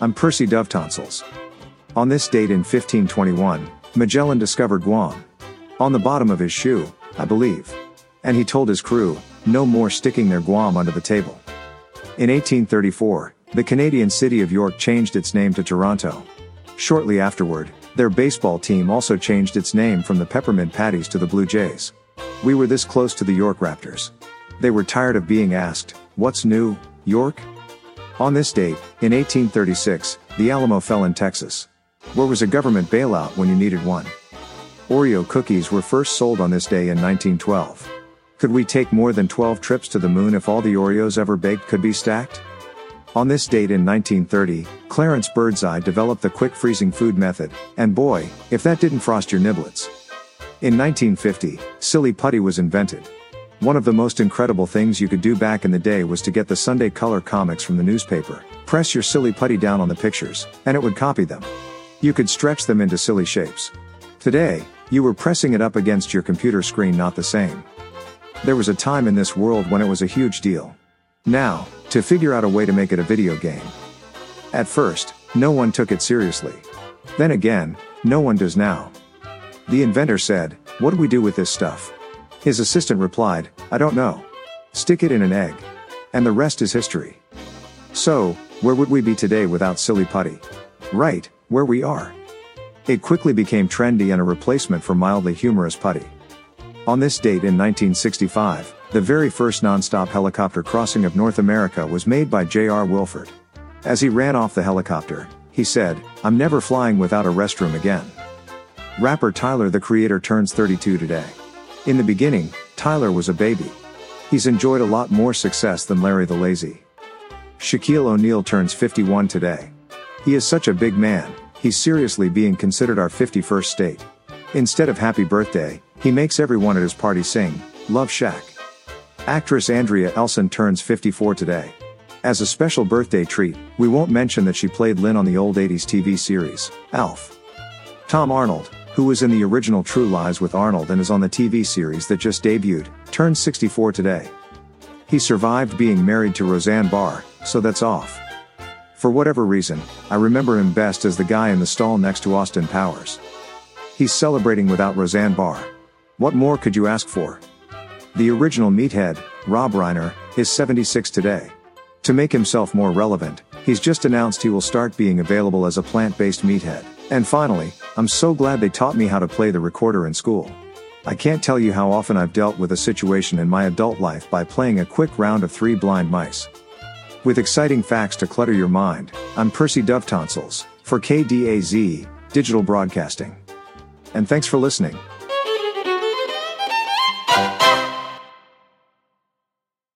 I'm Percy Dove Tonsils. On this date in 1521, Magellan discovered Guam. On the bottom of his shoe, I believe. And he told his crew, no more sticking their Guam under the table. In 1834, the Canadian city of York changed its name to Toronto. Shortly afterward, their baseball team also changed its name from the Peppermint Patties to the Blue Jays. We were this close to the York Raptors. They were tired of being asked, What's new, York? On this date, in 1836, the Alamo fell in Texas. Where was a government bailout when you needed one? Oreo cookies were first sold on this day in 1912. Could we take more than 12 trips to the moon if all the Oreos ever baked could be stacked? On this date in 1930, Clarence Birdseye developed the quick freezing food method, and boy, if that didn't frost your niblets. In 1950, Silly Putty was invented. One of the most incredible things you could do back in the day was to get the Sunday color comics from the newspaper, press your silly putty down on the pictures, and it would copy them. You could stretch them into silly shapes. Today, you were pressing it up against your computer screen not the same. There was a time in this world when it was a huge deal. Now, to figure out a way to make it a video game. At first, no one took it seriously. Then again, no one does now. The inventor said, What do we do with this stuff? His assistant replied, I don't know. Stick it in an egg. And the rest is history. So, where would we be today without Silly Putty? Right, where we are. It quickly became trendy and a replacement for mildly humorous putty. On this date in 1965, the very first non-stop helicopter crossing of North America was made by J.R. Wilford. As he ran off the helicopter, he said, I'm never flying without a restroom again. Rapper Tyler the Creator turns 32 today. In the beginning, Tyler was a baby. He's enjoyed a lot more success than Larry the Lazy. Shaquille O'Neal turns 51 today. He is such a big man, he's seriously being considered our 51st state. Instead of happy birthday, he makes everyone at his party sing, Love Shaq. Actress Andrea Elson turns 54 today. As a special birthday treat, we won't mention that she played Lynn on the old 80s TV series, Alf. Tom Arnold, who was in the original True Lies with Arnold and is on the TV series that just debuted, turned 64 today. He survived being married to Roseanne Barr, so that's off. For whatever reason, I remember him best as the guy in the stall next to Austin Powers. He's celebrating without Roseanne Barr. What more could you ask for? The original meathead, Rob Reiner, is 76 today. To make himself more relevant, he's just announced he will start being available as a plant-based meathead. And finally, I'm so glad they taught me how to play the recorder in school. I can't tell you how often I've dealt with a situation in my adult life by playing a quick round of three blind mice. With exciting facts to clutter your mind, I'm Percy Dove Tonsils, for KDAZ, Digital Broadcasting. And thanks for listening.